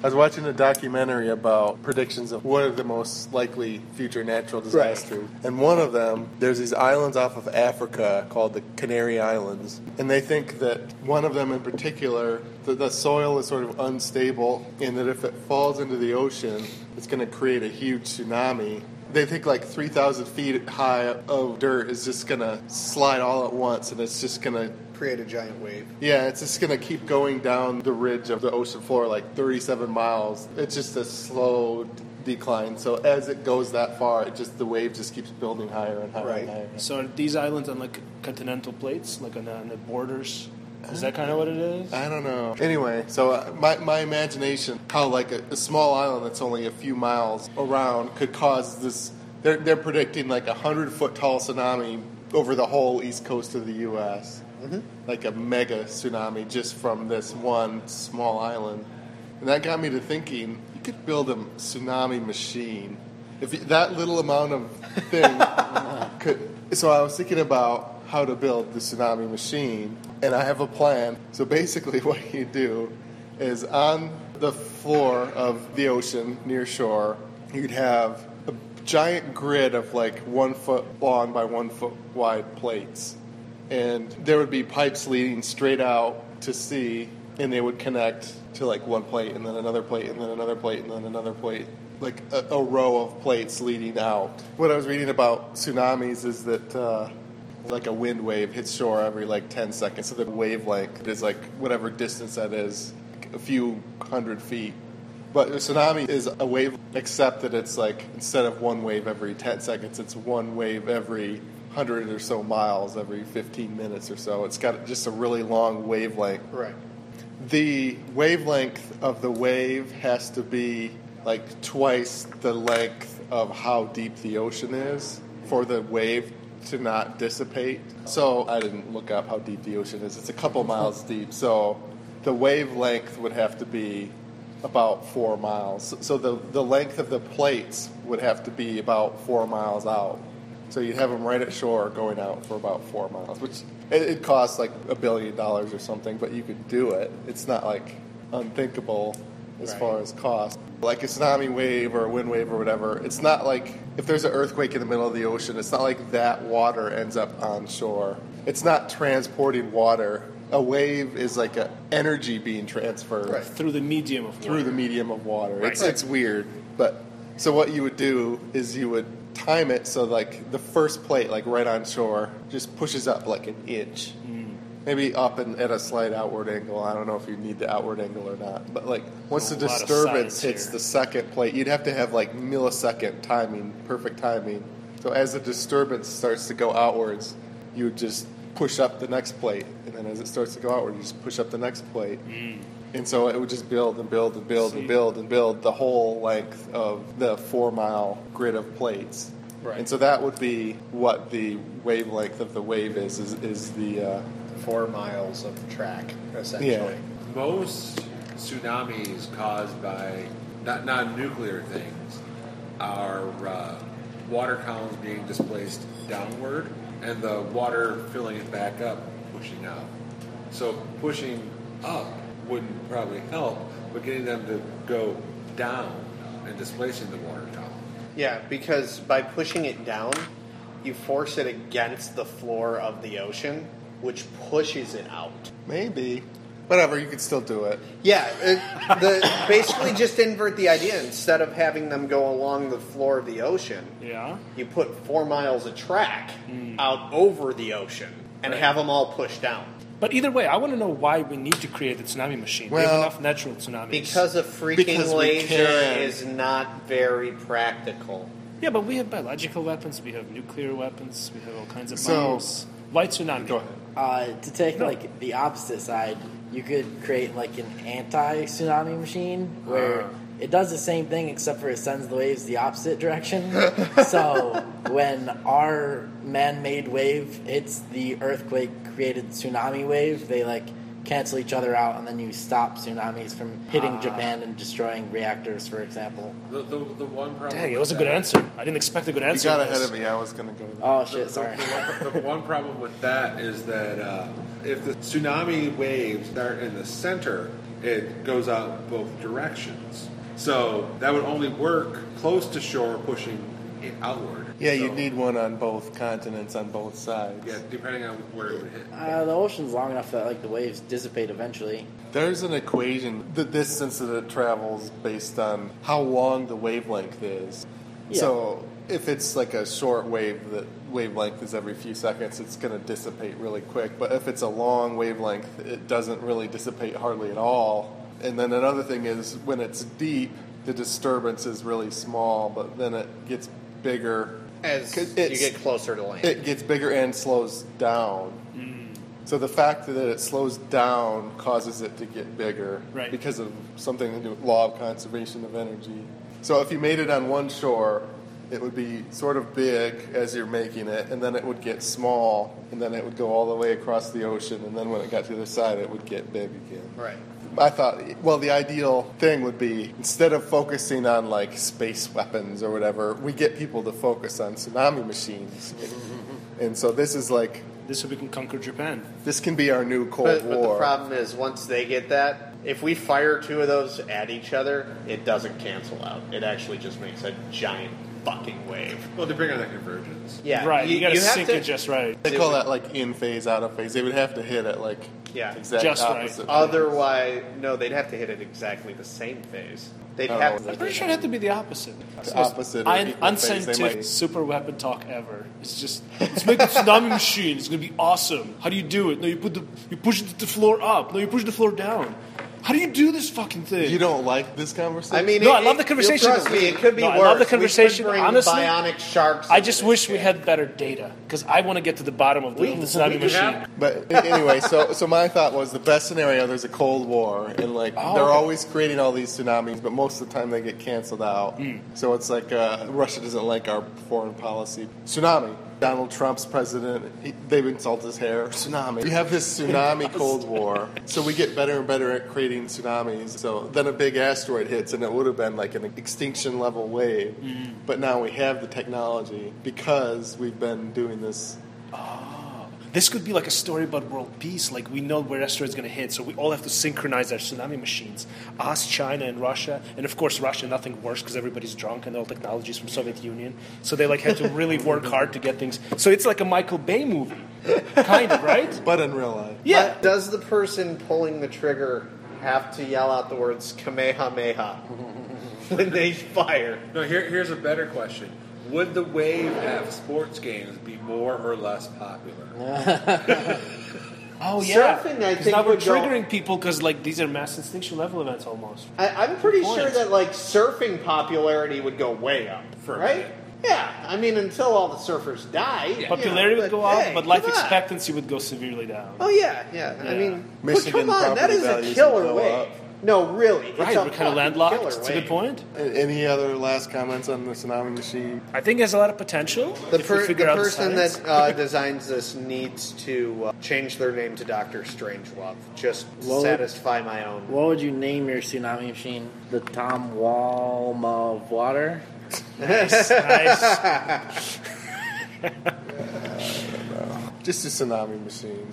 I was watching a documentary about predictions of what are the most likely future natural disasters. And one of them, there's these islands off of Africa called the Canary Islands. And they think that one of them in particular, the, the soil is sort of unstable, and that if it falls into the ocean, it's going to create a huge tsunami. They think like 3,000 feet high of dirt is just going to slide all at once, and it's just going to Create a giant wave. yeah, it's just going to keep going down the ridge of the ocean floor like 37 miles. It's just a slow decline. So as it goes that far, it just the wave just keeps building higher and higher Right. and higher. So are these islands on like continental plates, like on the, on the borders? Is that kind of what it is? I don't know. Anyway, so uh, my, my imagination, how like a, a small island that's only a few miles around could cause this. They're, they're predicting like a hundred foot tall tsunami over the whole east coast of the U.S. Mm-hmm. Like a mega tsunami just from this one small island. And that got me to thinking you could build a tsunami machine. If you- that little amount of thing could. So I was thinking about how to build the tsunami machine, and I have a plan. So basically, what you do is on the floor of the ocean near shore, you'd have a giant grid of like one foot long by one foot wide plates and there would be pipes leading straight out to sea, and they would connect to like one plate, and then another plate, and then another plate, and then another plate, like a, a row of plates leading out. What I was reading about tsunamis is that. Uh, like a wind wave hits shore every like 10 seconds, so the wavelength is like whatever distance that is, a few hundred feet. But a tsunami is a wave, except that it's like instead of one wave every 10 seconds, it's one wave every 100 or so miles every 15 minutes or so. It's got just a really long wavelength. Right. The wavelength of the wave has to be like twice the length of how deep the ocean is for the wave to not dissipate. So I didn't look up how deep the ocean is. It's a couple miles deep. So the wavelength would have to be about four miles. So the, the length of the plates would have to be about four miles out. So you'd have them right at shore going out for about four miles, which it, it costs like a billion dollars or something, but you could do it. It's not like unthinkable as Right. far as cost. Like a tsunami wave or a wind wave or whatever, it's not like if there's an earthquake in the middle of the ocean, it's not like that water ends up on shore. It's not transporting water. A wave is like a energy being transferred Right. Through the medium of through the water. medium of water. Right. It's it's weird, but so what you would do is you would time it so like the first plate, like right on shore, just pushes up like an inch, mm. maybe up and at a slight outward angle. I don't know if you need the outward angle or not, but like once the lot of disturbance hits here. the second plate, you'd have to have like millisecond timing, perfect timing. So as the disturbance starts to go outwards, you would just push up the next plate, and then as it starts to go outward, you just push up the next plate. Mm. And so it would just build and build and build See. and build and build the whole length of the four mile grid of plates. Right. And so that would be what the wavelength of the wave is, is, is the, uh, Four miles of track, essentially. Most tsunamis caused by not non-nuclear things are uh, water columns being displaced downward and the water filling it back up, pushing out. So pushing up wouldn't probably help, but getting them to go down and displacing the water column. Yeah, because by pushing it down, you force it against the floor of the ocean, which pushes it out. maybe, whatever, you could still do it. Yeah, it, the, basically just invert the idea. Instead of having them go along the floor of the ocean, Yeah. you put four miles of track hmm. out over the ocean and have them all pushed down. But either way, I want to know why we need to create a tsunami machine. we have Well, enough natural tsunamis. Because a freaking Because laser is not very practical. yeah, but we have biological weapons, we have nuclear weapons, we have all kinds of So- bombs. Why tsunami? Go ahead. Uh, to take No. like the opposite side, you could create like an anti-tsunami machine where it does the same thing except for it sends the waves the opposite direction. so when our man-made wave hits the earthquake-created tsunami wave, they like cancel each other out, and then you stop tsunamis from hitting Japan and destroying reactors, for example. The, the, the one problem. Dang, it was a good answer. I didn't expect a good answer. You answer. got ahead of me. I was going to go. Oh shit! the- Sorry. The, one, the one problem with that is that uh, if the tsunami waves start in the center it goes out both directions. So that would only work close to shore, pushing it outward. Yeah, So- you'd need one on both continents on both sides. Yeah, depending on where it would hit. Uh, the ocean's long enough that like the waves dissipate eventually. There's an equation, the distance that it travels based on how long the wavelength is. Yeah. So if it's like a short wave that wavelength is every few seconds, it's going to dissipate really quick. But if it's a long wavelength, it doesn't really dissipate hardly at all. And then another thing is when it's deep, the disturbance is really small, but then it gets bigger. as you get closer to land. It gets bigger and slows down. Mm-hmm. So the fact that it slows down causes it to get bigger Right. because of something to do with law of conservation of energy. So if you made it on one shore, it would be sort of big as you're making it, and then it would get small, and then it would go all the way across the ocean, and then when it got to the other side, it would get big again. right. I thought, well, the ideal thing would be instead of focusing on like space weapons or whatever, we get people to focus on tsunami machines. And so this is like, This way we can conquer Japan. this can be our new Cold But, but the problem is, once they get that, if we fire two of those at each other, it doesn't cancel out. It actually just makes a giant fucking wave. Well, depending on the convergence. Yeah, right, you, gotta have sync to- it just right. they call that like in phase, out of phase. They would have to hit it like Yeah. exactly Just opposite. phase. Otherwise, no, they'd have to hit it exactly the same phase. They'd Oh, have I'm I'm pretty sure it'd have to be the opposite. The opposite or Un- phase, unscientific might- super weapon talk ever. It's just let's make a tsunami machine. It's gonna be awesome. How do you do it? No, you put the you push the floor up. No, you push the floor down. How do you do this fucking thing? You don't like this conversation? I mean, No, it- I love the conversation. Trust me, it could be No, worse. I love the We could conversation. bring Honestly, bionic sharks. I just this wish we shit. had better data because I want to get to the bottom of the, We- tsunami machine. have- But anyway, so so my thought was the best scenario. There's a Cold War, and like Oh, they're okay. always creating all these tsunamis, but most of the time they get canceled out. Hmm. So it's like uh, Russia doesn't like our foreign policy. Tsunami. Donald Trump's president. He, they've insulted his hair. Tsunami. We have this tsunami Cold War, so we get better and better at creating tsunamis. So then a big asteroid hits, and it would have been like an extinction level wave. Hmm. But now we have the technology because we've been doing this This could be like a story about world peace. Like we know where asteroid's going to hit, so we all have to synchronize our tsunami machines. Us, China, and Russia, and of course Russia. Nothing worse because everybody's drunk and all technologies from Soviet Union. So they like had to really work hard to get things. So it's like a Michael Bay movie, kind of right? but in real life. Yeah. But does the person pulling the trigger have to yell out the words Kamehameha when they fire? No, here, here's a better question. Would the wave at sports games be more or less popular? Oh yeah. Surfing, I 'Cause think, now we're would go- triggering people because like these are mass extinction level events almost. I, I'm pretty Good sure point. that like surfing popularity would go way up, For right? Yeah, I mean until all the surfers die, you know, Popularity would go up, hey, but life expectancy would go severely down. Oh yeah, yeah. I Yeah. mean, but Michigan come on, that is a killer wave. up. No, really, it's Right, a we're kind of landlocked. killer It's a good point. Any other last comments on the tsunami machine? I think it has a lot of potential. The, per, the person the that uh, designs this needs to uh, change their name to Doctor Strangelove, just to Well- satisfy my own. What would you name your tsunami machine? The Tom Walma of water? nice. Just a tsunami machine.